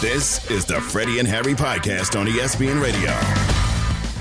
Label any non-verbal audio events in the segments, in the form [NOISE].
This is the Freddie and Harry podcast on ESPN Radio.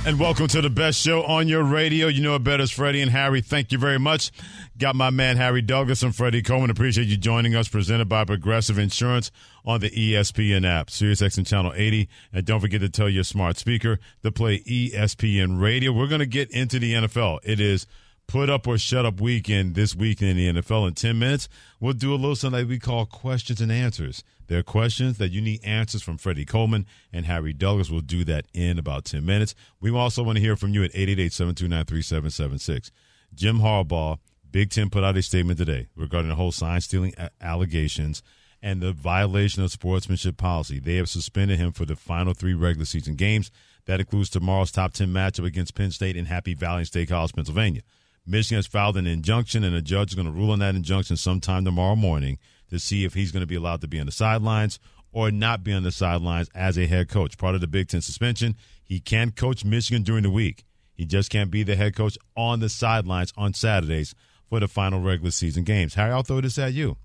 And welcome to the best show on your radio. You know it better as Freddie and Harry. Thank you very much. Got my man Harry Douglas and Freddie Coleman. Appreciate you joining us. Presented by Progressive Insurance on the ESPN app, SiriusXM Channel 80. And don't forget to tell your smart speaker to play ESPN Radio. We're going to get into the NFL. It is put up or shut up weekend this weekend in the NFL in 10 minutes. We'll do a little something we call questions and answers. There are questions that you need answers from Freddie Coleman and Harry Douglas. We'll do that in about 10 minutes. We also want to hear from you at 888-729-3776. Jim Harbaugh, Big Ten put out a statement today regarding the whole sign stealing allegations and the violation of sportsmanship policy. They have suspended him for the final three regular season games. That includes tomorrow's top 10 matchup against Penn State in Happy Valley State College, Pennsylvania. Michigan has filed an injunction, and a judge is going to rule on that injunction sometime tomorrow morning to see if he's going to be allowed to be on the sidelines or not be on the sidelines as a head coach. Part of the Big Ten suspension, he can coach Michigan during the week. He just can't be the head coach on the sidelines on Saturdays for the final regular season games. Harry, I'll throw this at you.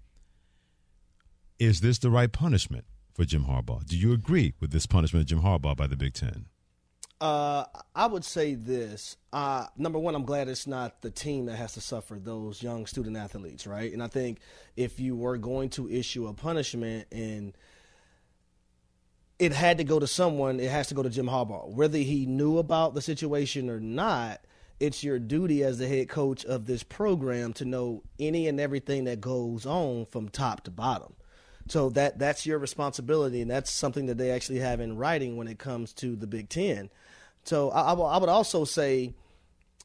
Is this the right punishment for Jim Harbaugh? Do you agree with this punishment of Jim Harbaugh by the Big Ten? Uh, I would say this. Uh, number one, I'm glad it's not the team that has to suffer those young student athletes, right? And I think if you were going to issue a punishment and it had to go to someone, it has to go to Jim Harbaugh. Whether he knew about the situation or not, it's your duty as the head coach of this program to know any and everything that goes on from top to bottom. So that that's your responsibility, and that's something that they actually have in writing when it comes to the Big Ten. So I, I would also say,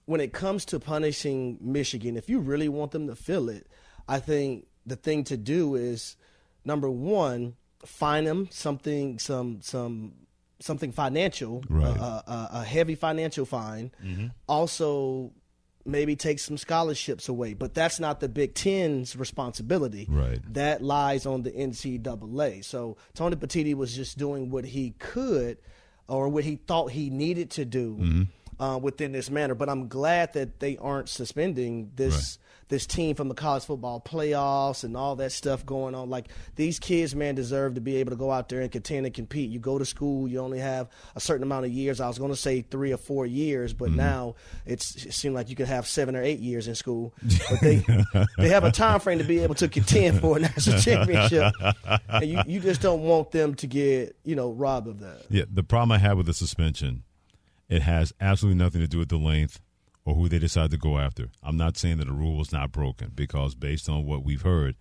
when it comes to punishing Michigan, if you really want them to feel it, I think the thing to do is number one, fine them something, some some something financial, right. uh, uh, a heavy financial fine. Mm-hmm. Also, maybe take some scholarships away, but that's not the Big Ten's responsibility. Right. That lies on the NCAA. So Tony Petitti was just doing what he could or what he thought he needed to do mm-hmm. uh, within this manner. But I'm glad that they aren't suspending this this team from the college football playoffs and all that stuff going on. Like these kids, man, deserve to be able to go out there and contend and compete. You go to school, you only have a certain amount of years. I was going to say three or four years, but mm-hmm. now it's it seems like you can have seven or eight years in school. But they [LAUGHS] they have a time frame to be able to contend for a national championship, [LAUGHS] and you you just don't want them to get you know robbed of that. Yeah, the problem I have with the suspension, it has absolutely nothing to do with the length or who they decide to go after. I'm not saying that the rule was not broken because based on what we've heard,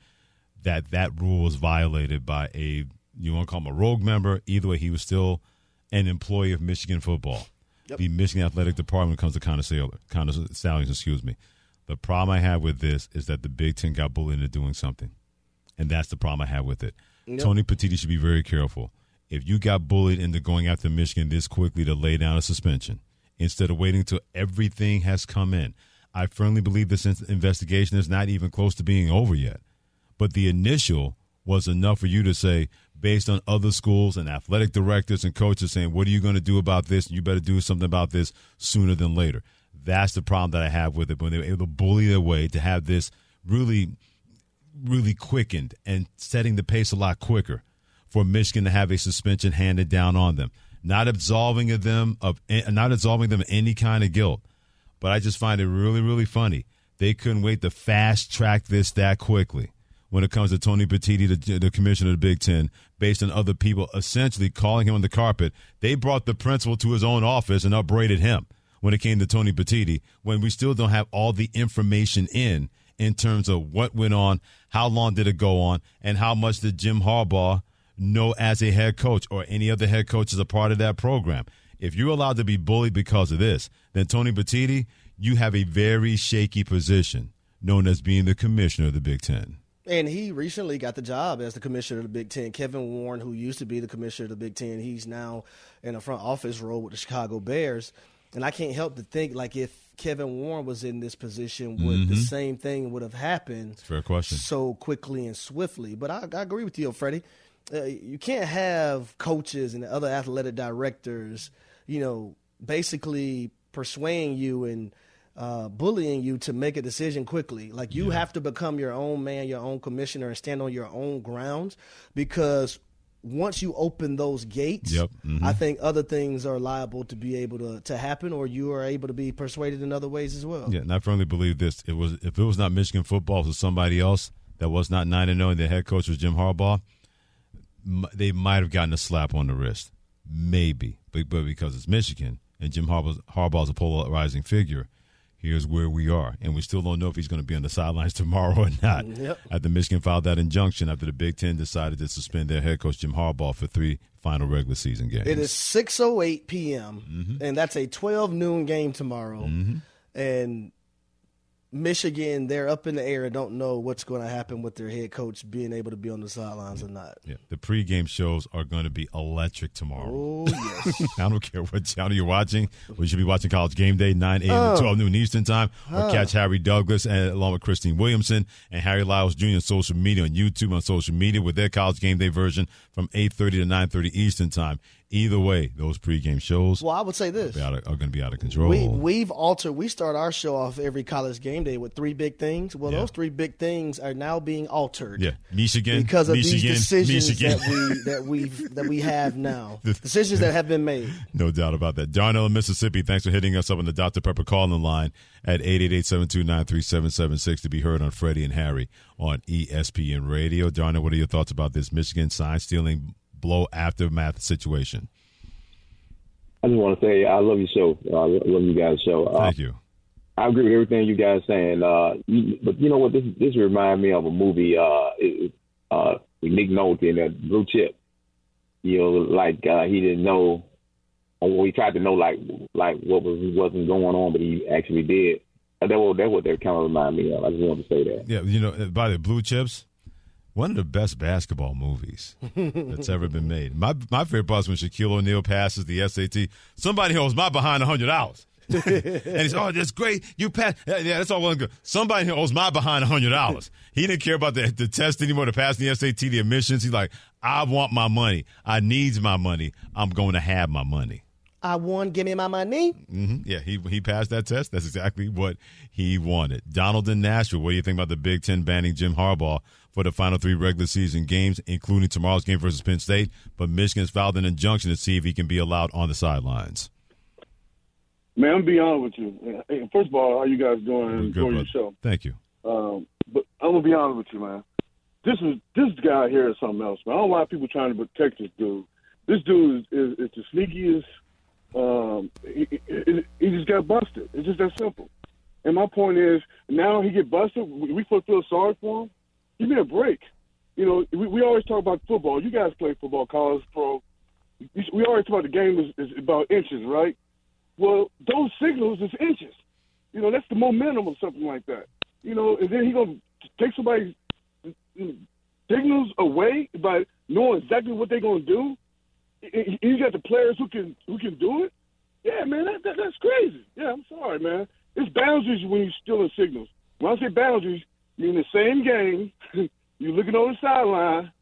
that that rule was violated by a you want to call him a rogue member. Either way, he was still an employee of Michigan football. Yep. The Michigan Athletic Department comes to kind of sailor, kind of stallions, excuse me. The problem I have with this is that the Big Ten got bullied into doing something, and that's the problem I have with it. Yep. Tony Petitti should be very careful. If you got bullied into going after Michigan this quickly to lay down a suspension, instead of waiting until everything has come in. I firmly believe this investigation is not even close to being over yet. But the initial was enough for you to say, based on other schools and athletic directors and coaches saying, What are you going to do about this? You better do something about this sooner than later. That's the problem that I have with it when they were able to bully their way to have this really, really quickened and setting the pace a lot quicker for Michigan to have a suspension handed down on them not absolving of them of eh, not absolving them of any kind of guilt. But I just find it really, really funny. They couldn't wait to fast track this that quickly when it comes to Tony Petitti, the, the commissioner of the Big Ten, based on other people essentially calling him on the carpet. They brought the principal to his own office and upbraided him when it came to Tony Petitti, when we still don't have all the information in in terms of what went on, how long did it go on, and how much did Jim Harbaugh – know as a head coach or any other head coach as a part of that program. If you're allowed to be bullied because of this, then Tony Petitti, you have a very shaky position known as being the commissioner of the Big Ten. And he recently got the job as the commissioner of the Big Ten. Kevin Warren, who used to be the commissioner of the Big Ten, he's now in a front office role with the Chicago Bears. And I can't help to think, like, if Kevin Warren was in this position, would mm-hmm. the same thing would have happened? Fair question. So quickly and swiftly. But I, I agree with you, Freddie. Uh, you can't have coaches and other athletic directors, you know, basically persuading you and uh, bullying you to make a decision quickly. Like you yeah. have to become your own man, your own commissioner, and stand on your own grounds because once you open those gates, yep. mm-hmm. I think other things are liable to be able to, to happen, or you are able to be persuaded in other ways as well. Yeah, and I firmly believe this: it was if it was not Michigan football, it was somebody else that was not nine and zero, oh and the head coach was Jim Harbaugh. They might have gotten a slap on the wrist, maybe, but, but because it's Michigan and Jim Harbaugh's, Harbaugh's a polarizing figure, here's where we are. And we still don't know if he's going to be on the sidelines [LAUGHS] tomorrow or not. Yep. After Michigan filed that injunction after the Big Ten decided to suspend their head coach Jim Harbaugh for three final regular season games. It is 6.08 p.m., mm-hmm. and that's a 12 noon game tomorrow. Mm-hmm. And Michigan, they're up in the air and don't know what's going to happen with their head coach being able to be on the sidelines yeah. or not. Yeah, the pregame shows are going to be electric tomorrow. Oh yes, [LAUGHS] I don't care what channel you're watching. We should be watching College Game Day, 9 a.m. Uh, to 12 noon Eastern Time, or uh, catch Harry Douglas and along with Christine Williamson and Harry Lyles Jr. on social media on YouTube on social media with their College Game Day version from 8:30 to 9:30 Eastern Time. Either way, those pregame shows. Well, I would say this are, are going to be out of control. We, we've altered. We start our show off every college game day with three big things. Well, yeah. those three big things are now being altered. Yeah, Michigan because of Michigan, these decisions Michigan. that we that we that we have now. [LAUGHS] decisions that have been made. [LAUGHS] No doubt about that. Darnell in Mississippi, thanks for hitting us up on the Dr Pepper calling line at 888-729-3776 to be heard on Freddie and Harry on ESPN Radio. Darnell, what are your thoughts about this Michigan sign stealing blow aftermath situation? I just want to say I love your show. Uh, I love you guys' show. Uh, Thank you. I agree with everything you guys saying. Uh, you, but you know what? This this reminds me of a movie. Uh, it, uh, with Nick Nolte in that Blue Chip. You know, like uh, he didn't know, or he tried to know like like what was wasn't going on, but he actually did. And that what that what they kind of remind me of. I just wanted to say that. Yeah, you know, by the Blue Chips one of the best basketball movies that's ever been made. My my favorite part is when Shaquille O'Neal passes the SAT. Somebody owes my behind a hundred dollars. [LAUGHS] and he's oh that's great you pass yeah, yeah that's all well good somebody who owes my behind a hundred dollars he didn't care about the, the test anymore to pass the SAT the admissions he's like I want my money I needs my money I'm going to have my money I won. Give me my money. Mm-hmm. Yeah, he he passed that test. That's exactly what he wanted. Donald in Nashville. What do you think about the Big Ten banning Jim Harbaugh for the final three regular season games, including tomorrow's game versus Penn State? But Michigan's filed an injunction to see if he can be allowed on the sidelines. Man, I'm be honest with you. Hey, first of all, how you guys doing? Enjoy your show. Thank you. Um, but I'm gonna be honest with you, man. This is this guy here is something else, man. I don't know why people trying to protect this dude. This dude is, is, is the sneakiest um, he, he, he just got busted. It's just that simple. And my point is, now he get busted. We feel feel sorry for him. Give me a break. You know, we, we always talk about football. You guys play football, college, pro. We always talk about the game is, is about inches, right? Well, those signals is inches. You know, that's the momentum of something like that. You know, and then he gonna take somebody's signals away by knowing exactly what they're gonna do you got the players who can who can do it. Yeah, man, that, that, that's crazy. Yeah, I'm sorry, man. It's boundaries when you're stealing signals. When I say boundaries, you're in the same game, [LAUGHS] you're looking on the sideline,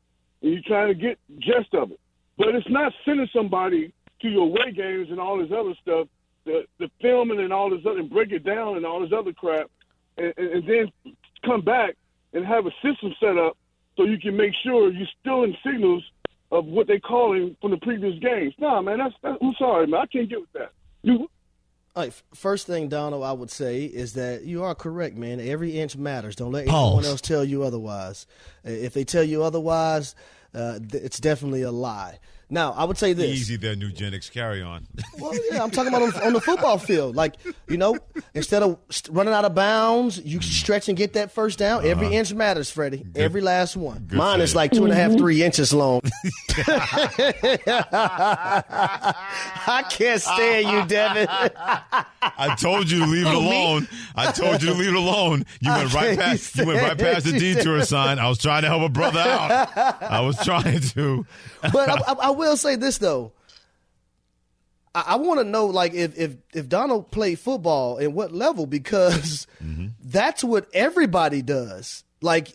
and you're trying to get gist of it. But it's not sending somebody to your away games and all this other stuff, the the filming and all this other, and break it down and all this other crap, and, and, and then come back and have a system set up so you can make sure you're stealing signals of what they call him from the previous games. Nah, man, that's, that's I'm sorry, man, I can't get with that. You. All right, first thing, Donald, I would say is that you are correct, man. Every inch matters. Don't let Pause. anyone else tell you otherwise. If they tell you otherwise, uh, it's definitely a lie. Now, I would say this. Easy there, Nugenics. Carry on. [LAUGHS] Well, yeah, I'm talking about on, on the football field. Like, you know, instead of running out of bounds, you stretch and get that first down. Uh-huh. Every inch matters, Freddie. Every last one. Mine is save. like two and a half, three inches long. [LAUGHS] [LAUGHS] I can't stand you, Devin. I told you to leave it oh, alone. I told you to leave it alone. You went right past. You went right past the detour sign. I was trying to help a brother out. I was trying to. but I, I, I will say this though. I, I want to know, like, if if if Donald played football and what level, because mm-hmm. that's what everybody does. Like,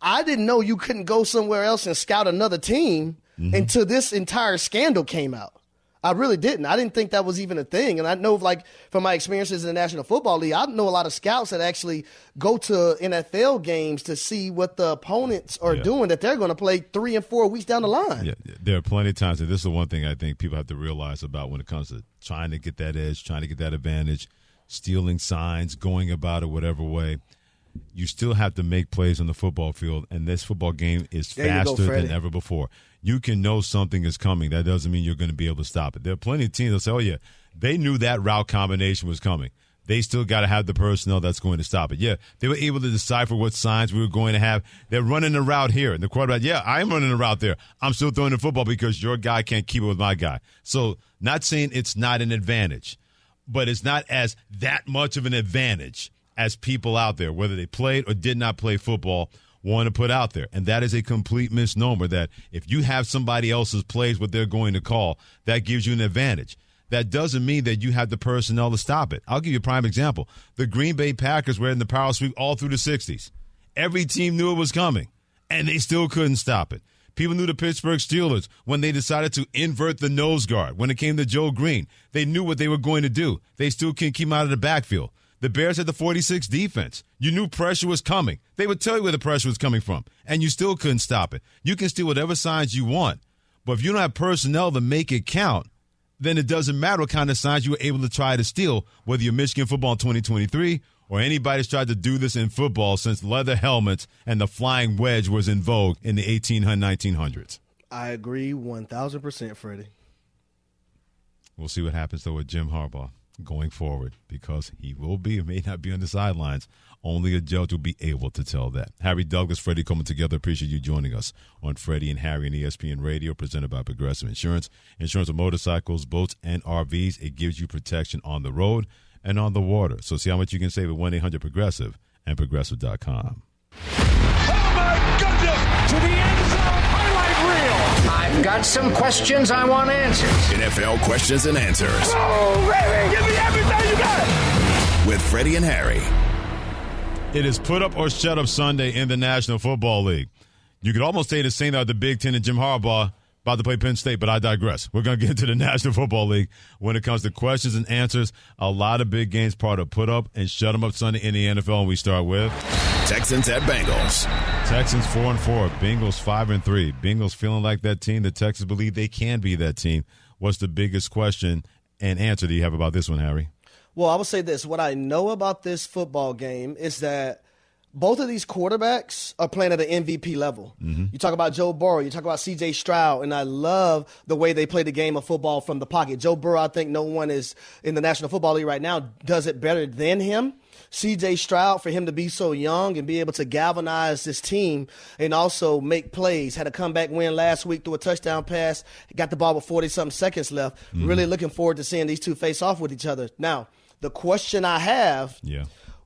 I didn't know you couldn't go somewhere else and scout another team mm-hmm. until this entire scandal came out. I really didn't. I didn't think that was even a thing. And I know, like, from my experiences in the National Football League, I know a lot of scouts that actually go to NFL games to see what the opponents are Yeah. doing that they're going to play three and four weeks down the line. Yeah, there are plenty of times, and this is the one thing I think people have to realize about when it comes to trying to get that edge, trying to get that advantage, stealing signs, going about it whatever way. You still have to make plays on the football field, and this football game is There you go, faster than ever before. You can know something is coming. That doesn't mean you're going to be able to stop it. There are plenty of teams that say, "Oh yeah, they knew that route combination was coming." They still got to have the personnel that's going to stop it. Yeah, they were able to decipher what signs we were going to have. They're running the route here, and the quarterback, yeah, I'm running the route there. I'm still throwing the football because your guy can't keep it with my guy. So, not saying it's not an advantage, but it's not as that much of an advantage as people out there, whether they played or did not play football, want to put out there. And that is a complete misnomer that if you have somebody else's plays what they're going to call, that gives you an advantage. That doesn't mean that you have the personnel to stop it. I'll give you a prime example. The Green Bay Packers were in the power sweep all through the 60s. Every team knew it was coming, and they still couldn't stop it. People knew the Pittsburgh Steelers when they decided to invert the nose guard. When it came to Joe Greene, they knew what they were going to do. They still couldn't keep him out of the backfield. The Bears had the 46 defense. You knew pressure was coming. They would tell you where the pressure was coming from, and you still couldn't stop it. You can steal whatever signs you want, but if you don't have personnel to make it count, then it doesn't matter what kind of signs you were able to try to steal, whether you're Michigan football in 2023 or anybody's tried to do this in football since leather helmets and the flying wedge was in vogue in the 1800s, 1900s. I agree 1000%, Freddie. We'll see what happens though with Jim Harbaugh going forward because he will be, [LAUGHS] may not be on the sidelines. Only a judge will be able to tell that. Harry Douglas, Freddie coming together. Appreciate you joining us on Freddie and Harry and ESPN Radio, presented by Progressive Insurance. Insurance of motorcycles, boats, and RVs. It gives you protection on the road and on the water. So see how much you can save at 1 800 Progressive and Progressive.com. Oh, to the end zone, highlight reel. I've got some questions I want answers. NFL questions and answers Oh, baby, give me everything you got. with Freddie and Harry. It is put up or shut up Sunday in the National Football League. You could almost say the same about the Big Ten and Jim Harbaugh about to play Penn State, but I digress. We're going to get into the [LAUGHS] National Football League when it comes to questions and answers. A lot of big games part of put up and shut them up Sunday in the NFL. And we start with Texans at Bengals. Texans four and four, Bengals five and three. Bengals feeling like that team. The Texans believe they can be that team. What's the biggest question and answer do you have about this one, Harry? Well, I would say this. What I know about this football game is that both of these quarterbacks are playing at an MVP level. Mm-hmm. You talk about Joe Burrow, you talk about CJ Stroud, and I love the way they play the game of football from the pocket. Joe Burrow, I think no one is in the National Football League right now does it better than him. CJ Stroud, for him to be so young and be able to galvanize this team and also make plays, had a comeback win last week through a touchdown pass, got the ball with 40 something seconds left. Mm-hmm. Really looking forward to seeing these two face off with each other. Now, the question I have Yeah.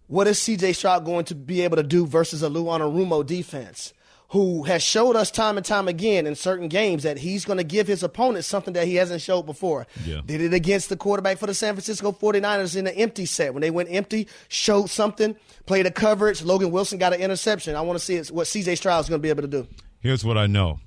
what is CJ Stroud going to be able to do versus a Lou Anarumo defense? Who has showed us time and time again in certain games that he's going to give his opponent something that he hasn't showed before. Yeah. Did it against the quarterback for the San Francisco 49ers in the empty set. When they went empty, showed something, played a coverage. Logan Wilson got an interception. I want to see what CJ Stroud is going to be able to do. Here's what I know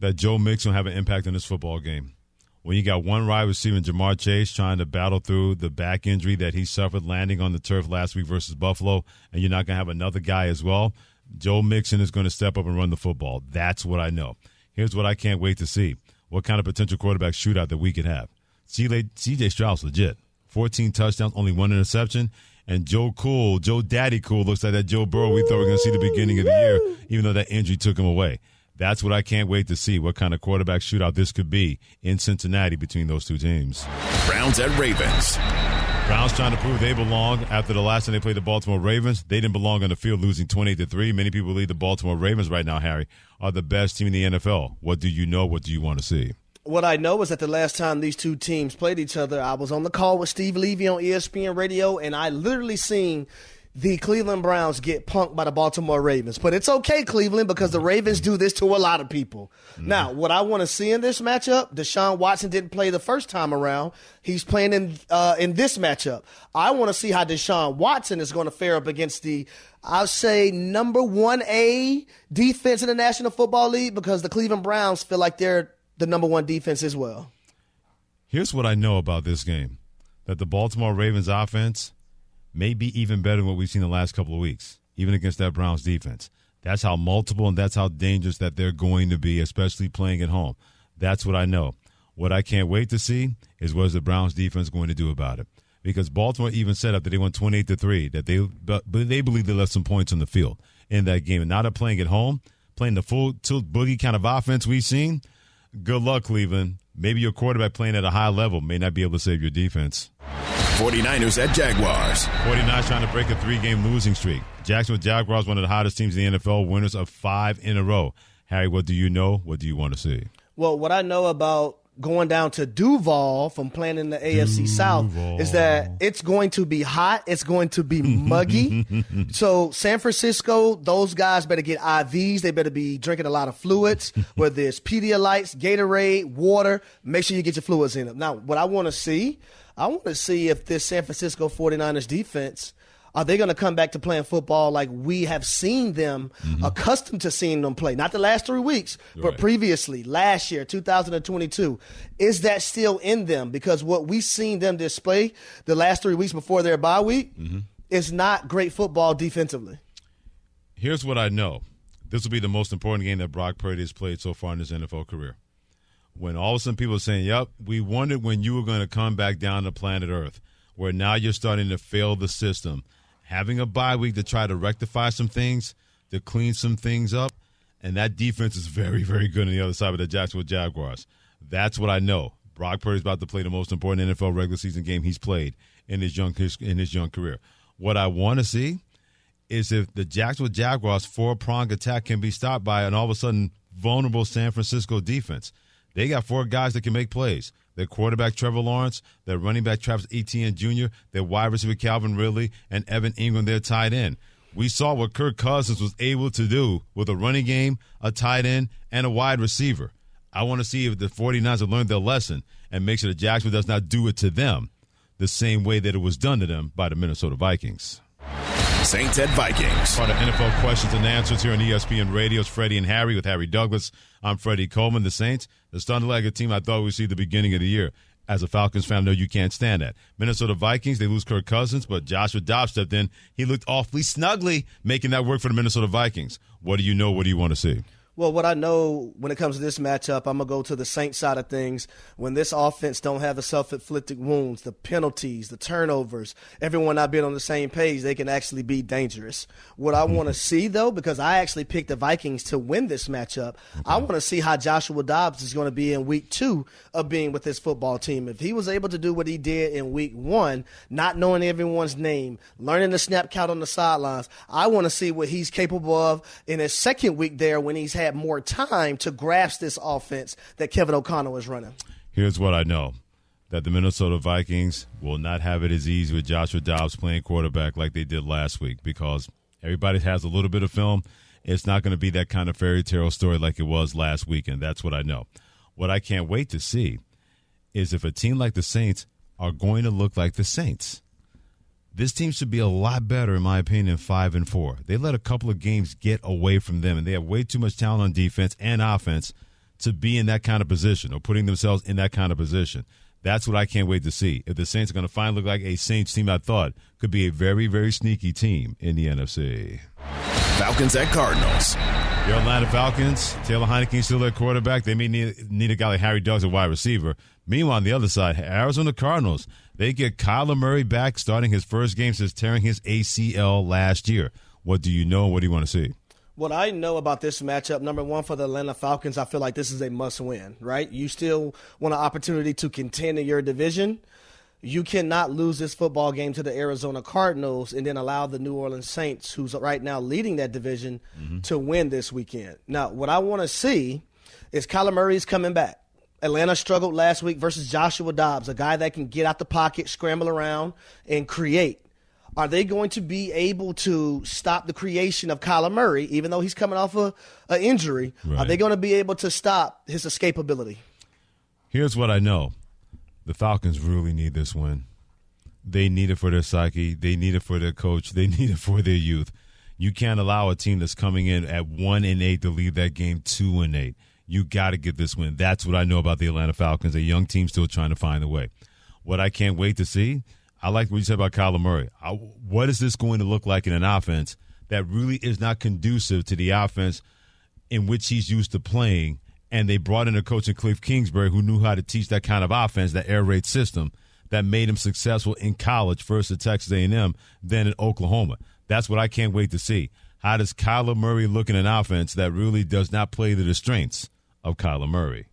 that Joe Mixon will have an impact in this football game. When you got one wide receiver, Ja'Marr Chase, trying to battle through the back injury that he suffered landing on the turf last week versus Buffalo, and you're not going to have another guy as well, Joe Mixon is going to step up and run the football. That's what I know. Here's what I can't wait to see what kind of potential quarterback shootout that we could have. CJ Stroud's legit. 14 touchdowns, only one interception. And Joe Cool, Joe Daddy Cool, looks like that Joe Burrow we thought we were going to see the beginning of the year, even though that injury took him away. That's what I can't wait to see. What kind of quarterback shootout this could be in Cincinnati between those two teams. Browns at Ravens. Browns trying to prove they belong after the last time they played the Baltimore Ravens. They didn't belong on the field, losing 28 to three. Many people believe the Baltimore Ravens right now, Harry, are the best team in the NFL. What do you know? What do you want to see? What I know is that the last time these two teams played each other, I was on the call with Steve Levy on ESPN Radio, and I literally seen the Cleveland Browns get punked by the Baltimore Ravens. But it's okay, Cleveland, because the Ravens do this to a lot of people. Mm-hmm. Now, what I want to see in this matchup, Deshaun Watson didn't play the first time around. He's playing in uh, in this matchup. I want to see how Deshaun Watson is going to fare up against the, I'll say, number one A defense in the National Football League because the Cleveland Browns feel like they're the number one defense as well. Here's what I know about this game that the Baltimore Ravens offense may be even better than what we've seen the last couple of weeks, even against that Browns defense. That's how multiple and that's how dangerous that they're going to be, especially playing at home. That's what I know. What I can't wait to see is what is the Browns defense going to do about it. Because Baltimore even said that they won 28 to 3 that they but they believe they left some points on the field in that game. And now they're playing at home, playing the full tilt boogie kind of offense we've seen. Good luck, Cleveland. Maybe your quarterback playing at a high level may not be able to save your defense. 49ers at Jaguars. 49ers trying to break a three game losing streak. Jacksonville Jaguars, one of the hottest teams in the NFL, winners of five in a row. Harry, what do you know? What do you want to see? Well, what I know about going down to Duval from playing in the AFC Duval. South is that it's going to be hot. It's going to be muggy. [LAUGHS] so San Francisco, those guys better get IVs. They better be drinking a lot of fluids, [LAUGHS] whether it's Pedialytes, Gatorade, water. Make sure you get your fluids in them. Now, what I want to see I want to see if this San Francisco 49ers defense are they going to come back to playing football like we have seen them mm-hmm. accustomed to seeing them play? Not the last three weeks, right. but previously, last year, 2022. Is that still in them? Because what we've seen them display the last three weeks before their bye week mm-hmm. is not great football defensively. Here's what I know this will be the most important game that Brock Purdy has played so far in his NFL career when all of a sudden people are saying, "Yep, we wondered when you were going to come back down to planet Earth," where now you're starting to fail the system. Having a bye week to try to rectify some things, to clean some things up, and that defense is very, very good on the other side of the Jacksonville Jaguars. That's what I know. Brock Purdy's about to play the most important NFL regular season game he's played in his young in his young career. What I want to see is if the Jacksonville Jaguars' four prong attack can be stopped by an all of a sudden vulnerable San Francisco defense. They got four guys that can make plays. Their quarterback Trevor Lawrence, their running back Travis Etienne Jr., their wide receiver Calvin Ridley, and Evan Engram, They're tied in. We saw what Kirk Cousins was able to do with a running game, a tight end, and a wide receiver. I want to see if the 49ers have learned their lesson and make sure that Jacksonville does not do it to them the same way that it was done to them by the Minnesota Vikings. Saints at Vikings. Part of NFL questions and answers here on ESPN Radio. It's Freddie and Harry with Harry Douglas. I'm Freddie Coleman. The Saints, the leg team I thought we'd see the beginning of the year. As a Falcons fan, I know you can't stand that. Minnesota Vikings, they lose Kirk Cousins, but Joshua Dobbs stepped in. He looked awfully snugly making that work for the Minnesota Vikings. What do you know? What do you want to see? Well, what I know when it comes to this matchup, I'm gonna go to the Saints side of things. When this offense don't have the self-inflicted wounds, the penalties, the turnovers, everyone not being on the same page, they can actually be dangerous. What I want to mm-hmm. see though, because I actually picked the Vikings to win this matchup, okay. I want to see how Joshua Dobbs is going to be in Week Two of being with this football team. If he was able to do what he did in Week One, not knowing everyone's name, learning the snap count on the sidelines, I want to see what he's capable of in his second week there when he's had had more time to grasp this offense that Kevin O'Connell is running. Here's what I know that the Minnesota Vikings will not have it as easy with Joshua Dobbs playing quarterback like they did last week because everybody has a little bit of film. It's not going to be that kind of fairy tale story like it was last weekend. That's what I know. What I can't wait to see is if a team like the Saints are going to look like the Saints. This team should be a lot better, in my opinion, five and four. They let a couple of games get away from them, and they have way too much talent on defense and offense to be in that kind of position or putting themselves in that kind of position. That's what I can't wait to see. If the Saints are going to finally look like a Saints team, I thought could be a very, very sneaky team in the NFC. Falcons at Cardinals. The Atlanta Falcons, Taylor Heinicke still their quarterback. They may need, need a guy like Harry Douglas, a wide receiver. Meanwhile, on the other side, Arizona Cardinals, they get Kyler Murray back starting his first game since tearing his ACL last year. What do you know? What do you want to see? What I know about this matchup, number one for the Atlanta Falcons, I feel like this is a must win, right? You still want an opportunity to contend in your division. You cannot lose this football game to the Arizona Cardinals and then allow the New Orleans Saints, who's right now leading that division, mm-hmm. to win this weekend. Now, what I want to see is Kyler Murray's coming back. Atlanta struggled last week versus Joshua Dobbs, a guy that can get out the pocket, scramble around, and create. Are they going to be able to stop the creation of Kyler Murray, even though he's coming off a, a injury? Right. Are they going to be able to stop his escapability? Here's what I know: the Falcons really need this win. They need it for their psyche. They need it for their coach. They [LAUGHS] need it for their youth. You can't allow a team that's coming in at one and eight to leave that game two and eight. You got to get this win. That's what I know about the Atlanta Falcons, a young team still trying to find a way. What I can't wait to see I like what you said about Kyler Murray. I, what is this going to look like in an offense that really is not conducive to the offense in which he's used to playing? And they brought in a coach in Cliff Kingsbury who knew how to teach that kind of offense, that air raid system that made him successful in college, first at Texas A&M, then at Oklahoma. That's what I can't wait to see. How does Kyler Murray look in an offense that really does not play to the strengths of Kyler Murray?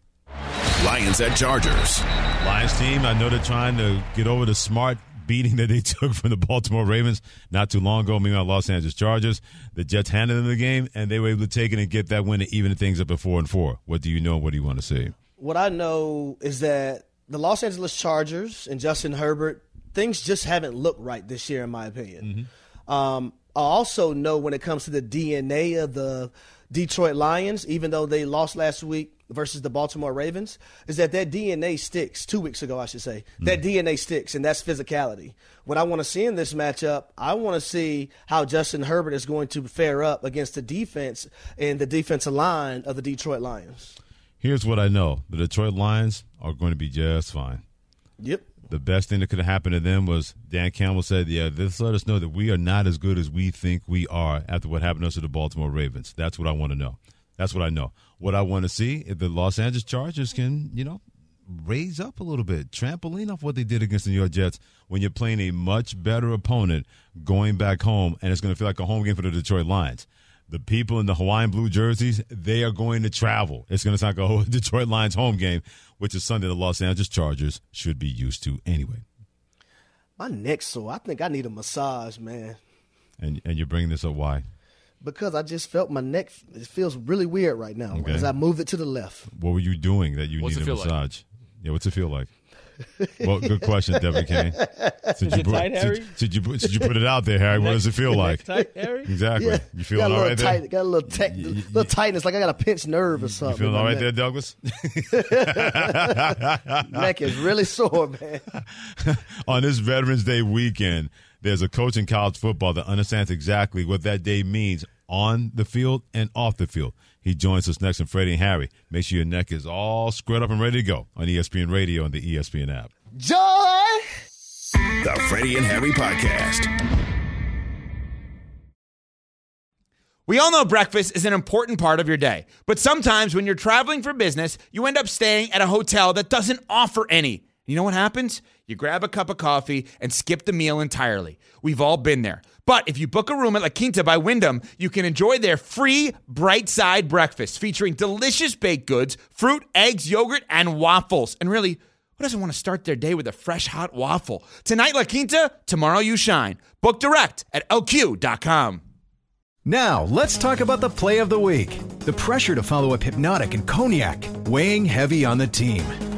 Lions at Chargers. Lions team, I know they're trying to get over the smart beating that they [LAUGHS] took from the Baltimore Ravens not too long ago. Meanwhile, Los Angeles Chargers, the Jets handed them the game, and they were able to take it and get that win to even things up at four and four. What do you know? What do you want to see? What I know is that the Los Angeles Chargers and Justin Herbert, things just haven't looked right this year, in my opinion. Mm-hmm. Um, I also know when it comes to the DNA of the Detroit Lions, even though they lost last week, versus the Baltimore Ravens is that that DNA sticks. Two weeks ago, I should say, mm. that DNA sticks, and that's physicality. What I want to see in this matchup, I want to see how Justin Herbert is going to fare up against the defense and the defensive line of the Detroit Lions. Here's what I know: the Detroit Lions are going to be just fine. Yep. The best thing that could have happened to them was Dan Campbell said, "Yeah, this let us know that we are not as good as we think we are after what happened to us to the Baltimore Ravens." That's what I want to know. That's what I know. What I want to see if the Los Angeles Chargers can, you know, raise up a little bit, trampoline off what they did against the New York Jets when you're playing a much better opponent going back home, and it's going to feel like a home game for the Detroit Lions. The people in the Hawaiian blue jerseys, they are going to travel. It's going to sound like a [LAUGHS] Detroit Lions home game, which is Sunday the Los Angeles Chargers should be used to anyway. My neck's sore. I think I need a massage, man. And and you're bringing this up why? because I just felt my neck. It feels really weird right now okay. as I moved it to the left. What were you doing that you what's need a massage? Like? Yeah, what's it feel like? Well, good question, Devin Kane. [LAUGHS] Did you, put, tight, Harry? Since, you, since you put it out there, Harry, what does it feel like? Tight, Harry? Exactly. Yeah. You feeling all right tight, there? Got a little, te- you, you, little tightness, like I got a pinched nerve or something. You feeling all right there, Douglas? [LAUGHS] neck is really sore, man. [LAUGHS] On this Veterans Day weekend, there's a coach in college football that understands exactly what that day means on the field and off the field. He joins us next on Freddie and Harry. Make sure your neck is all squared up and ready to go on ESPN Radio and the ESPN app. Joy! The Freddie and Harry Podcast. We all know breakfast is an important part of your day, but sometimes when you're traveling for business, you end up staying at a hotel that doesn't offer any. You know what happens? You grab a cup of coffee and skip the meal entirely. We've all been there. But if you book a room at La Quinta by Wyndham, you can enjoy their free bright side breakfast featuring delicious baked goods, fruit, eggs, yogurt, and waffles. And really, who doesn't want to start their day with a fresh hot waffle? Tonight, La Quinta, tomorrow, you shine. Book direct at lq.com. Now, let's talk about the play of the week. The pressure to follow up Hypnotic and Cognac, weighing heavy on the team.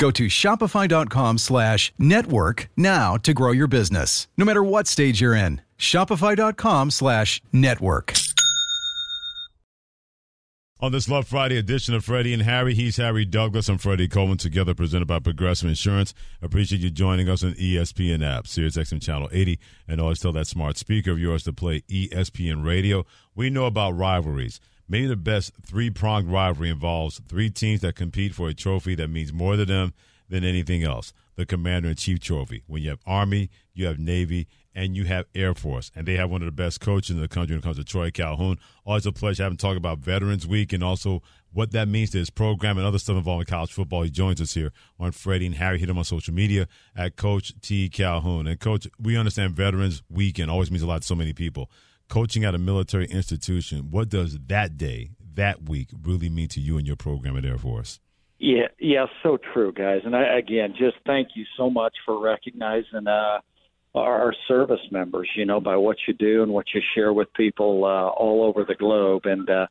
Go to Shopify.com slash network now to grow your business. No matter what stage you're in. Shopify.com slash network. On this Love Friday edition of Freddie and Harry, he's Harry Douglas. I'm Freddie Coleman, together presented by Progressive Insurance. Appreciate you joining us on ESPN app, Sirius XM Channel 80, and always tell that smart speaker of yours to play ESPN Radio. We know about rivalries. Maybe the best three pronged rivalry involves three teams that compete for a trophy that means more to them than anything else the Commander in Chief Trophy. When you have Army, you have Navy, and you have Air Force, and they have one of the best coaches in the country when it comes to Troy Calhoun. Always a pleasure having talk about Veterans Week and also what that means to his program and other stuff involving college football. He joins us here on Freddie and Harry. Hit him on social media at Coach T Calhoun. And Coach, we understand Veterans Weekend always means a lot to so many people. Coaching at a military institution, what does that day, that week, really mean to you and your program at Air Force? Yeah, yeah, so true, guys. And I, again, just thank you so much for recognizing uh, our service members. You know, by what you do and what you share with people uh, all over the globe. And uh,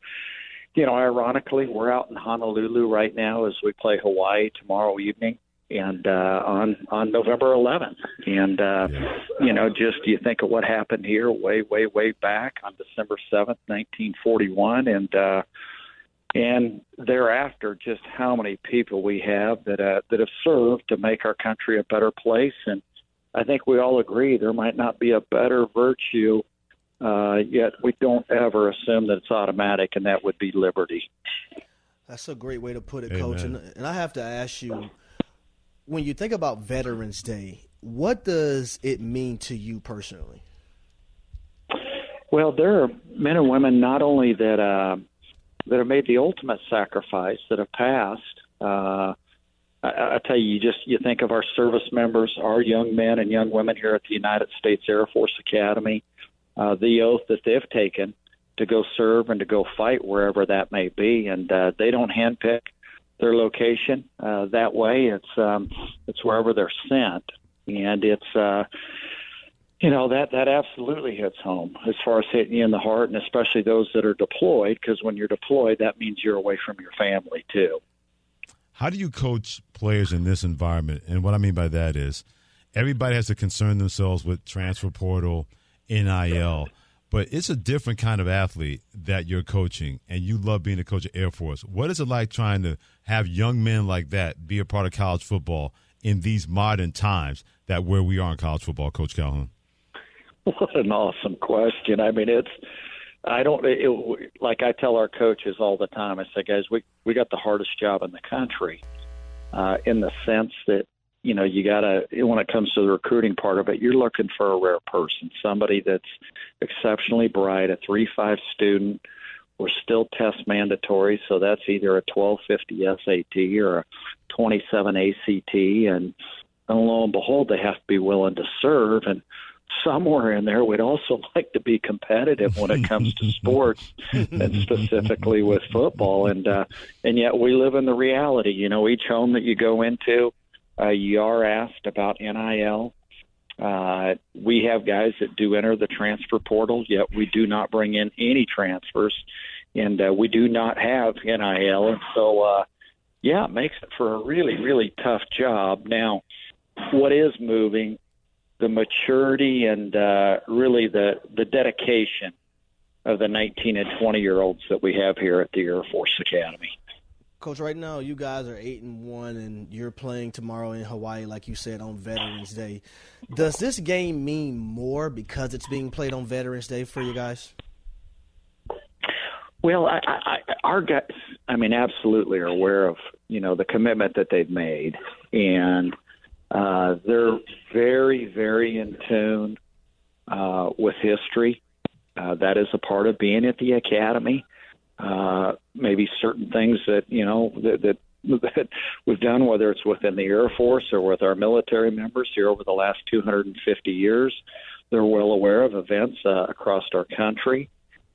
you know, ironically, we're out in Honolulu right now as we play Hawaii tomorrow evening and uh, on on November 11th. And uh, yeah. you know, just you think of what happened here way, way, way back on December 7th, 1941, and uh, and thereafter, just how many people we have that uh, that have served to make our country a better place. And I think we all agree there might not be a better virtue, uh, yet we don't ever assume that it's automatic, and that would be liberty. That's a great way to put it, Amen. Coach. And, and I have to ask you, when you think about Veterans Day, what does it mean to you personally? Well, there are men and women not only that. Uh, that have made the ultimate sacrifice that have passed. Uh, I, I tell you, you just you think of our service members, our young men and young women here at the United States Air Force Academy, uh, the oath that they've taken to go serve and to go fight wherever that may be, and uh, they don't handpick their location uh, that way. It's um, it's wherever they're sent, and it's. Uh, you know that that absolutely hits home as far as hitting you in the heart, and especially those that are deployed, because when you're deployed, that means you're away from your family too. How do you coach players in this environment? And what I mean by that is, everybody has to concern themselves with transfer portal, NIL, but it's a different kind of athlete that you're coaching, and you love being a coach of Air Force. What is it like trying to have young men like that be a part of college football in these modern times that where we are in college football, Coach Calhoun? What an awesome question. I mean, it's I don't it, like I tell our coaches all the time. I say, guys, we we got the hardest job in the country, uh, in the sense that you know you got to when it comes to the recruiting part of it, you're looking for a rare person, somebody that's exceptionally bright, a three five student. We're still test mandatory, so that's either a 1250 SAT or a 27 ACT, and, and lo and behold, they have to be willing to serve and somewhere in there we'd also [LAUGHS] like to be competitive when it comes to sports and specifically with football and uh and yet we live in the reality you know each home that you go into uh you are asked about NIL uh we have guys that do enter the transfer portal yet we do not bring in any transfers. And uh, we do not have NIL and so uh yeah it makes it for a really really tough job. Now what is moving the maturity and uh, really the the dedication of the 19 and 20 year olds that we have here at the Air Force Academy. Coach, right now you guys are eight and one, and you're playing tomorrow in Hawaii, like you said on Veterans Day. Does this game mean more because it's being played on Veterans Day for you guys? Well, I, I, our guys, I mean, absolutely are aware of you know the commitment that they've made, and uh, they're very, very in tune uh, with history. Uh, that is a part of being at the academy. Uh, maybe certain things that you know that, that that we've done, whether it's within the Air Force or with our military members here over the last 250 years, they're well aware of events uh, across our country.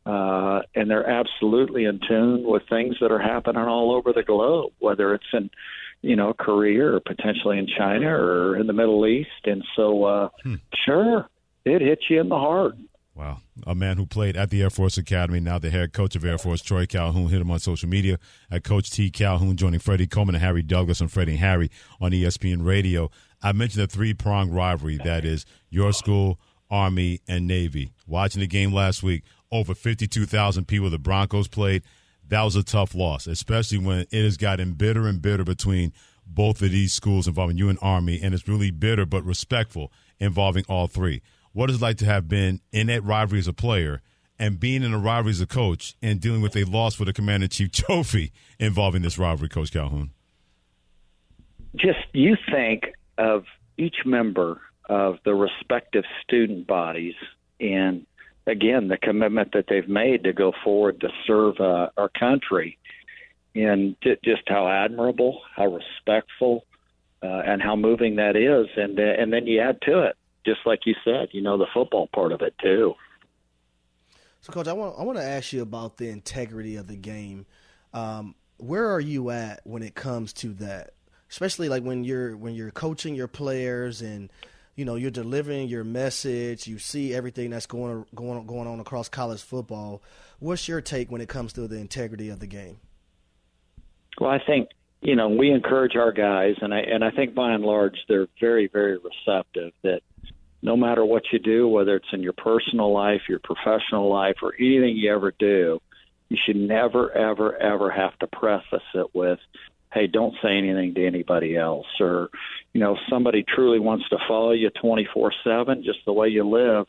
Uh, and they're absolutely in tune with things that are happening all over the globe, whether it's in you know, Korea or potentially in China or in the Middle East. And so, uh, hmm. sure, it hits you in the heart. Wow. A man who played at the Air Force Academy, now the head coach of Air Force, Troy Calhoun, hit him on social media at Coach T. Calhoun, joining Freddie Coleman and Harry Douglas on Freddie and Harry on ESPN Radio. I mentioned the three pronged rivalry that is your school, Army, and Navy. Watching the game last week, over 52,000 people the Broncos played. That was a tough loss, especially when it has gotten bitter and bitter between both of these schools involving you and Army, and it's really bitter but respectful involving all three what it's like to have been in that rivalry as a player and being in a rivalry as a coach and dealing with a loss for the Commander in Chief [LAUGHS] trophy involving this rivalry, Coach Calhoun? Just you think of each member of the respective student bodies and again the commitment that they've made to go forward to serve uh, our country and just how admirable how respectful uh, and how moving that is and uh, and then you add to it just like you said, you know, the football part of it too. So, coach, I want I want to ask you about the integrity of the game. Um, where are you at when it comes to that? Especially like when you're when you're coaching your players and you know you're delivering your message. You see everything that's going going going on across college football. What's your take when it comes to the integrity of the game? Well, I think you know we encourage our guys, and I and I think by and large they're very very receptive that no matter what you do, whether it's in your personal life, your professional life, or anything you ever do, you should never, ever, ever have to preface it with, hey, don't say anything to anybody else. Or, you know, if somebody truly wants to follow you 24 7, just the way you live,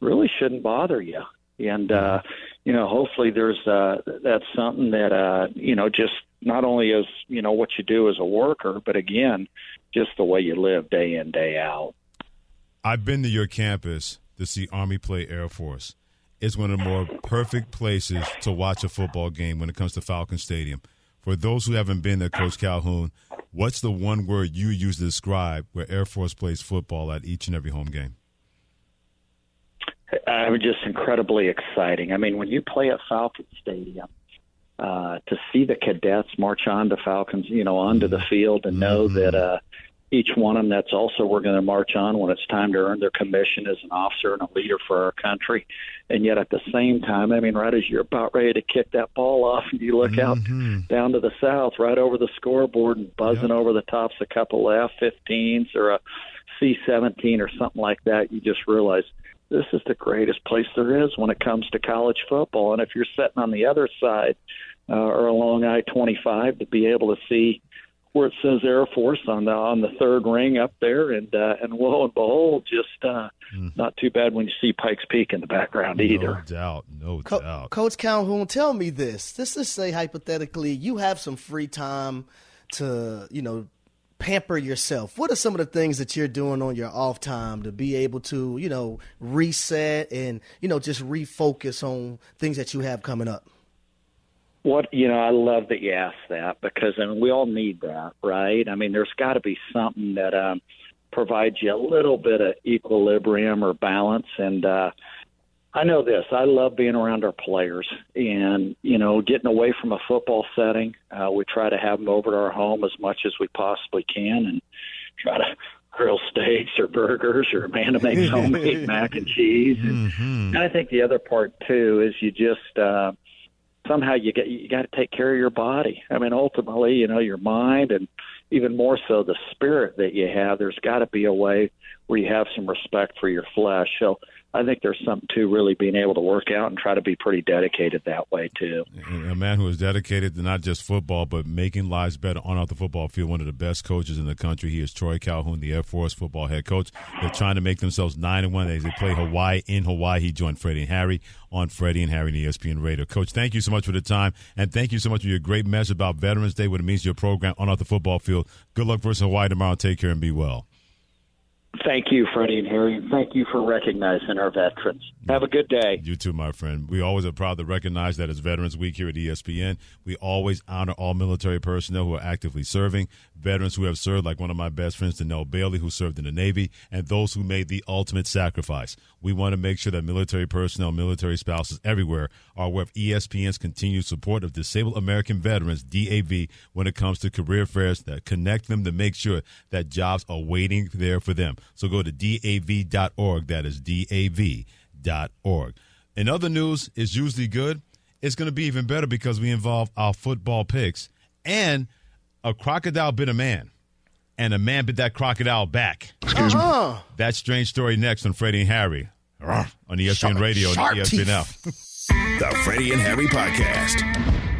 really shouldn't bother you. And, uh, you know, hopefully there's, uh, that's something that, uh, you know, just not only as, you know, what you do as a worker, but again, just the way you live day in, day out. I've been to your campus to see Army play Air Force. It's one of the more perfect places to watch a football game when it comes to Falcon Stadium. For those who haven't been there, Coach Calhoun, what's the one word you use to describe where Air Force plays football at each and every home game? Uh, just incredibly exciting. I mean, when you play at Falcon Stadium, uh, to see the cadets march on to Falcons, you know, onto the field and know mm-hmm. that uh, each one of them that's also we're going to march on when it's time to earn their commission as an officer and a leader for our country. And yet at the same time, I mean, right as you're about ready to kick that ball off, and you look mm-hmm. out down to the south, right over the scoreboard, and buzzing yep. over the tops a couple of F-15s or a C-17 or something like that, you just realize this is the greatest place there is when it comes to college football. And if you're sitting on the other side uh, or along I-25, to be able to see where it says Air Force on the on the third ring up there, and uh, and lo and behold, just uh, mm. not too bad when you see Pikes Peak in the background either. No doubt, no Co- doubt. Coach Calhoun, tell me this. this is just say hypothetically, you have some free time to you know pamper yourself. What are some of the things that you're doing on your off time to be able to you know reset and you know just refocus on things that you have coming up? What you know, I love that you asked that because I mean we all need that, right? I mean, there's got to be something that um, provides you a little bit of equilibrium or balance, and uh, I know this. I love being around our players, and you know, getting away from a football setting. Uh, we try to have them over to our home as much as we possibly can, and try to [LAUGHS] grill steaks or burgers or Amanda makes [LAUGHS] homemade mac and cheese. And, mm-hmm. and I think the other part too is you just. Uh, somehow you get you got to take care of your body. I mean, ultimately, you know, your mind and even more so the spirit that you have. There's got to be a way where you have some respect for your flesh. So I think there's something to really being able to work out and try to be pretty dedicated that way too. A man who is dedicated to not just football but making lives better on off the football field. One of the best coaches in the country. He is Troy Calhoun, the Air Force football head coach. They're trying to make themselves nine and one as they play Hawaii in Hawaii. He joined Freddie and Harry on Freddie and Harry and ESPN Radio. Coach, thank you so much for the time and thank you so much for your great message about Veterans Day, what it means to your program on off the football field. Good luck versus Hawaii tomorrow. Take care and be well. Thank you, Freddie and Harry. Thank you for recognizing our veterans. Have a good day. You too, my friend. We always are proud to recognize that as Veterans Week here at ESPN, we always honor all military personnel who are actively serving, veterans who have served, like one of my best friends, Danelle Bailey, who served in the Navy, and those who made the ultimate sacrifice. We want to make sure that military personnel, military spouses everywhere are aware of ESPN's continued support of disabled American veterans, DAV, when it comes to career fairs that connect them to make sure that jobs are waiting there for them. So go to DAV.org. That is DAV org. In other news, is usually good. It's going to be even better because we involve our football picks and a crocodile bit a man, and a man bit that crocodile back. Excuse uh-huh. me. That strange story next on Freddie and Harry on ESPN Shark, Radio and ESPN now. [LAUGHS] the Freddie and Harry Podcast.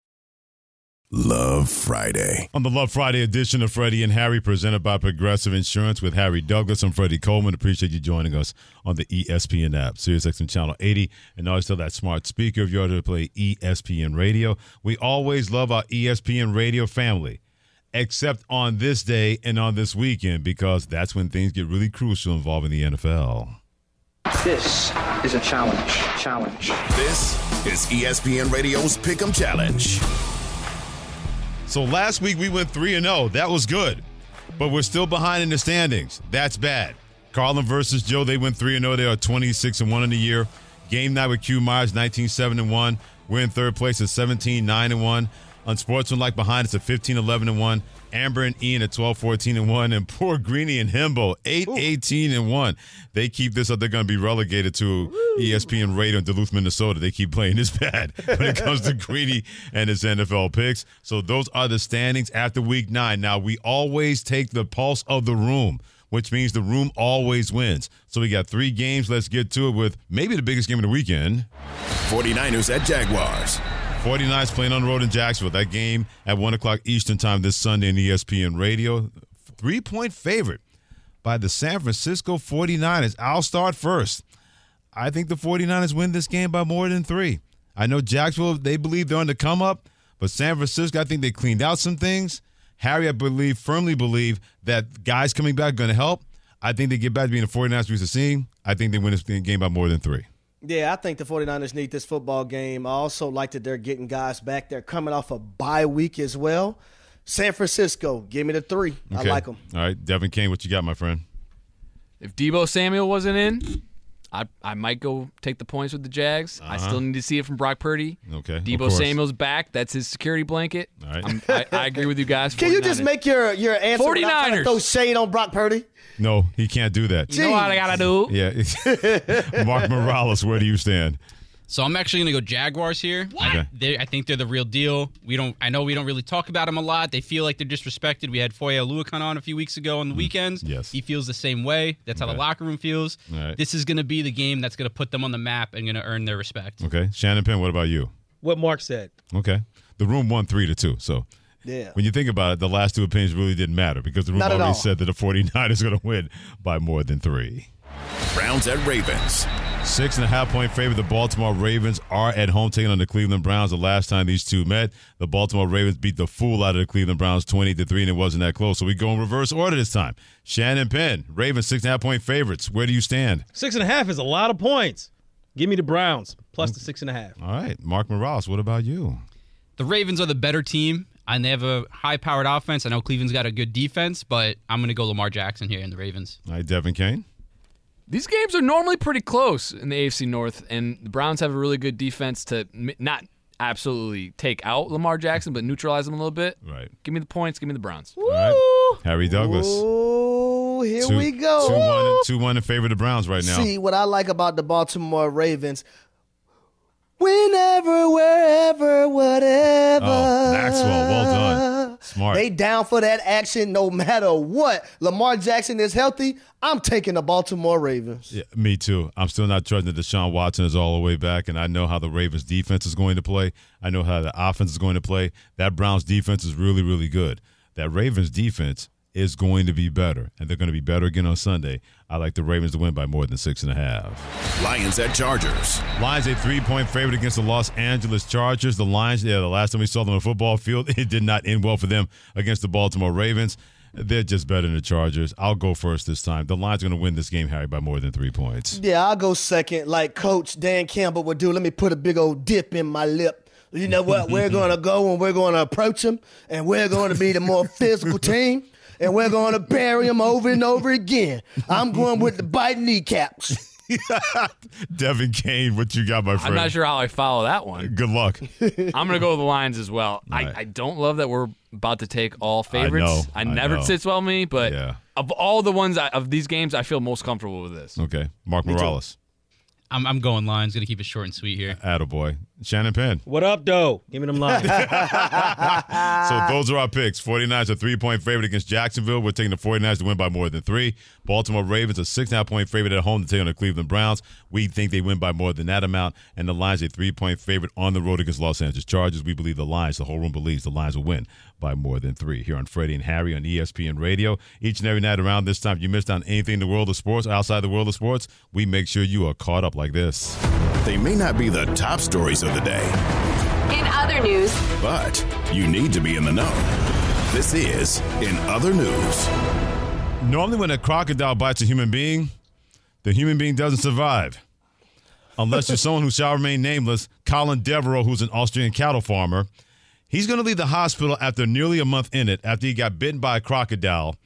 Love Friday. On the Love Friday edition of Freddie and Harry, presented by Progressive Insurance with Harry Douglas. I'm Freddie Coleman. Appreciate you joining us on the ESPN app, SiriusXM Channel 80, and always tell that smart speaker if you order to play ESPN Radio. We always love our ESPN Radio family, except on this day and on this weekend, because that's when things get really crucial involving the NFL. This is a challenge. Challenge. This is ESPN Radio's Pick'em Challenge. So last week we went 3 and 0. That was good. But we're still behind in the standings. That's bad. Carlin versus Joe, they went 3 and 0. They are 26 and 1 in the year. Game night with Q Myers, 19 7 and 1. We're in third place at 17 9 and 1. Unsportsmanlike behind us at 15 11 and 1. Amber and Ian at 12 14 and 1. And poor Greeny and Hembo, 8 18 and 1. They keep this up. They're going to be relegated to Woo. ESPN Radio in Duluth, Minnesota. They keep playing this bad [LAUGHS] when it comes to Greeny and his NFL picks. So those are the standings after week nine. Now, we always take the pulse of the room which means the room always wins. So we got three games. Let's get to it with maybe the biggest game of the weekend 49ers at Jaguars. 49ers playing on the road in Jacksonville. That game at 1 o'clock Eastern Time this Sunday in ESPN Radio. Three point favorite by the San Francisco 49ers. I'll start first. I think the 49ers win this game by more than three. I know Jacksonville, they believe they're on the come up, but San Francisco, I think they cleaned out some things. Harry, I believe, firmly believe that guys coming back are going to help. I think they get back to being the 49ers we used to seeing. I think they win this game by more than three. Yeah, I think the 49ers need this football game. I also like that they're getting guys back. They're coming off a bye week as well. San Francisco, give me the three. Okay. I like them. All right, Devin King, what you got, my friend? If Deebo Samuel wasn't in, I I might go take the points with the Jags. Uh-huh. I still need to see it from Brock Purdy. Okay. Deebo Samuel's back. That's his security blanket. All right. I, I, agree with you guys. Can you just make your your answer 49ers. throw shade on Brock Purdy? No, he can't do that. You know what I gotta do? Yeah. [LAUGHS] Mark Morales, where do you stand? So I'm actually gonna go Jaguars here. I, I, think they're the real deal. We don't. I know we don't really talk about them a lot. They feel like they're disrespected. We had Foye Oluokun on a few weeks ago on the mm. weekends. Yes, he feels the same way. That's okay. how the locker room feels. Right. This is gonna be the game that's gonna put them on the map and gonna earn their respect. Okay, Shannon Penn. What about you? What Mark said. Okay, the room won three to two. So. Yeah. When you think about it, the last two opinions really didn't matter because the room Not already said that the 49ers going to win by more than three. Browns at Ravens. Six and a half point favorite. The Baltimore Ravens are at home taking on the Cleveland Browns. The last time these two met, the Baltimore Ravens beat the fool out of the Cleveland Browns 20 to 3, and it wasn't that close. So we go in reverse order this time. Shannon Penn, Ravens six and a half point favorites. Where do you stand? Six and a half is a lot of points. Give me the Browns plus the six and a half. All right. Mark Morales, what about you? The Ravens are the better team, and they have a high powered offense. I know Cleveland's got a good defense, but I'm going to go Lamar Jackson here in the Ravens. All right, Devin Kane. These games are normally pretty close in the AFC North, and the Browns have a really good defense to not absolutely take out Lamar Jackson, but neutralize him a little bit. Right. Give me the points. Give me the Browns. All right. Harry Douglas. Oh, here two, we go. two Two one, two one in favor of the Browns right now. See what I like about the Baltimore Ravens. Whenever, wherever, whatever. Oh, Maxwell, well done. Smart. They down for that action no matter what. Lamar Jackson is healthy. I'm taking the Baltimore Ravens. Yeah, me too. I'm still not trusting that Deshaun Watson is all the way back, and I know how the Ravens defense is going to play. I know how the offense is going to play. That Browns defense is really, really good. That Ravens defense is going to be better, and they're going to be better again on Sunday. I like the Ravens to win by more than six and a half. Lions at Chargers. Lions a three-point favorite against the Los Angeles Chargers. The Lions, yeah, the last time we saw them on the football field, [LAUGHS] it did not end well for them against the Baltimore Ravens. They're just better than the Chargers. I'll go first this time. The Lions are going to win this game, Harry, by more than three points. Yeah, I'll go second, like Coach Dan Campbell would do. Let me put a big old dip in my lip. You know what? [LAUGHS] we're going to go and we're going to approach them, and we're going to be the more physical team and we're going to bury him over and over again. I'm going with the bite kneecaps. [LAUGHS] Devin Kane, what you got, my friend? I'm not sure how I follow that one. Good luck. I'm going to go with the Lions as well. Right. I, I don't love that we're about to take all favorites. know, I, I never know. sits well with me, but Yeah. of all the ones I, of these games, I feel most comfortable with this. Okay. Mark Me too. Morales. I'm, I'm going Lions. Going to keep it short and sweet here. Attaboy. Shannon Penn. What up, though? Give me them lines. [LAUGHS] So those are our picks. 49ers a three point favorite against Jacksonville. We're taking the 49ers to win by more than three. Baltimore Ravens a six and a half point favorite at home to take on the Cleveland Browns. We think they win by more than that amount. And the Lions a three point favorite on the road against Los Angeles Chargers. We believe the Lions, the whole room believes the Lions will win by more than three. Here on Freddie and Harry on ESPN Radio. Each and every night around this time, if you missed on anything in the world of sports, outside the world of sports, we make sure you are caught up like this. They may not be the top stories of the day, In other news, but you need to be in the know. This is In Other News. Normally, when a crocodile bites a human being, the human being doesn't survive. Unless you're someone who shall remain nameless, Colin Devereaux, who's an Austrian cattle farmer. He's going to leave the hospital after nearly a month in it after he got bitten by a crocodile,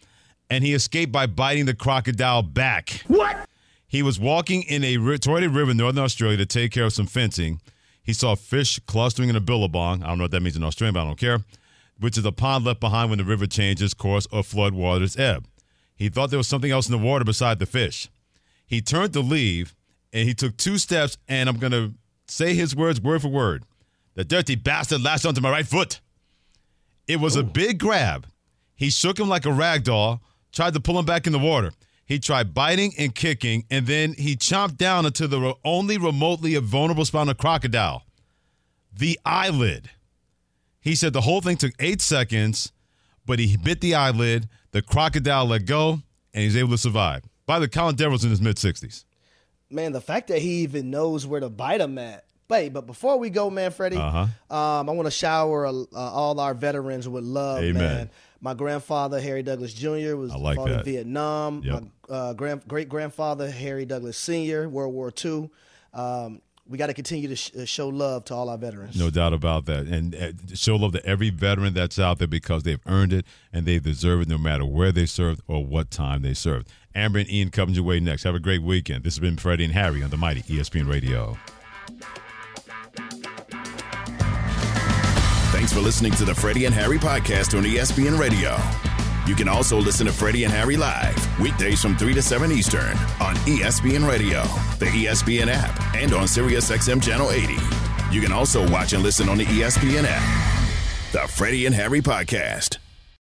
and he escaped by biting the crocodile back. What? He was walking in a ri- River in northern Australia to take care of some fencing. He saw fish clustering in a billabong. I don't know what that means in Australian, but I don't care. Which is a pond left behind when the river changes course or flood waters ebb. He thought there was something else in the water beside the fish. He turned to leave and he took two steps, and I'm going to say his words word for word. The dirty bastard latched onto my right foot. It was a big grab. He shook him like a rag doll, tried to pull him back in the water. He tried biting and kicking, and then he chomped down into the only remotely vulnerable spot on a crocodile the eyelid. He said the whole thing took eight seconds, but he bit the eyelid. The crocodile let go, and he's able to survive. By the way, Colin Devereaux's in his mid 60s. Man, the fact that he even knows where to bite him at. Wait, but before we go, man, Freddie, Uh-huh. um, I want to shower uh, all our veterans with love, Amen. man. My grandfather, Harry Douglas Jr., was like fought in. Vietnam. Yep. My uh, grand, great grandfather, Harry Douglas Sr., World War II. Um, we got to continue to sh- uh, show love to all our veterans. No doubt about that. And uh, show love to every veteran that's out there because they've earned it and they deserve it no matter where they served or what time they served. Amber and Ian coming your way next. Have a great weekend. This has been Freddie and Harry on the mighty ESPN Radio. Thanks for listening to the Freddie and Harry podcast on ESPN Radio. You can also listen to Freddie and Harry live weekdays from 3 to 7 Eastern on ESPN Radio, the ESPN app, and on SiriusXM Channel 80. You can also watch and listen on the ESPN app. The Freddie and Harry podcast.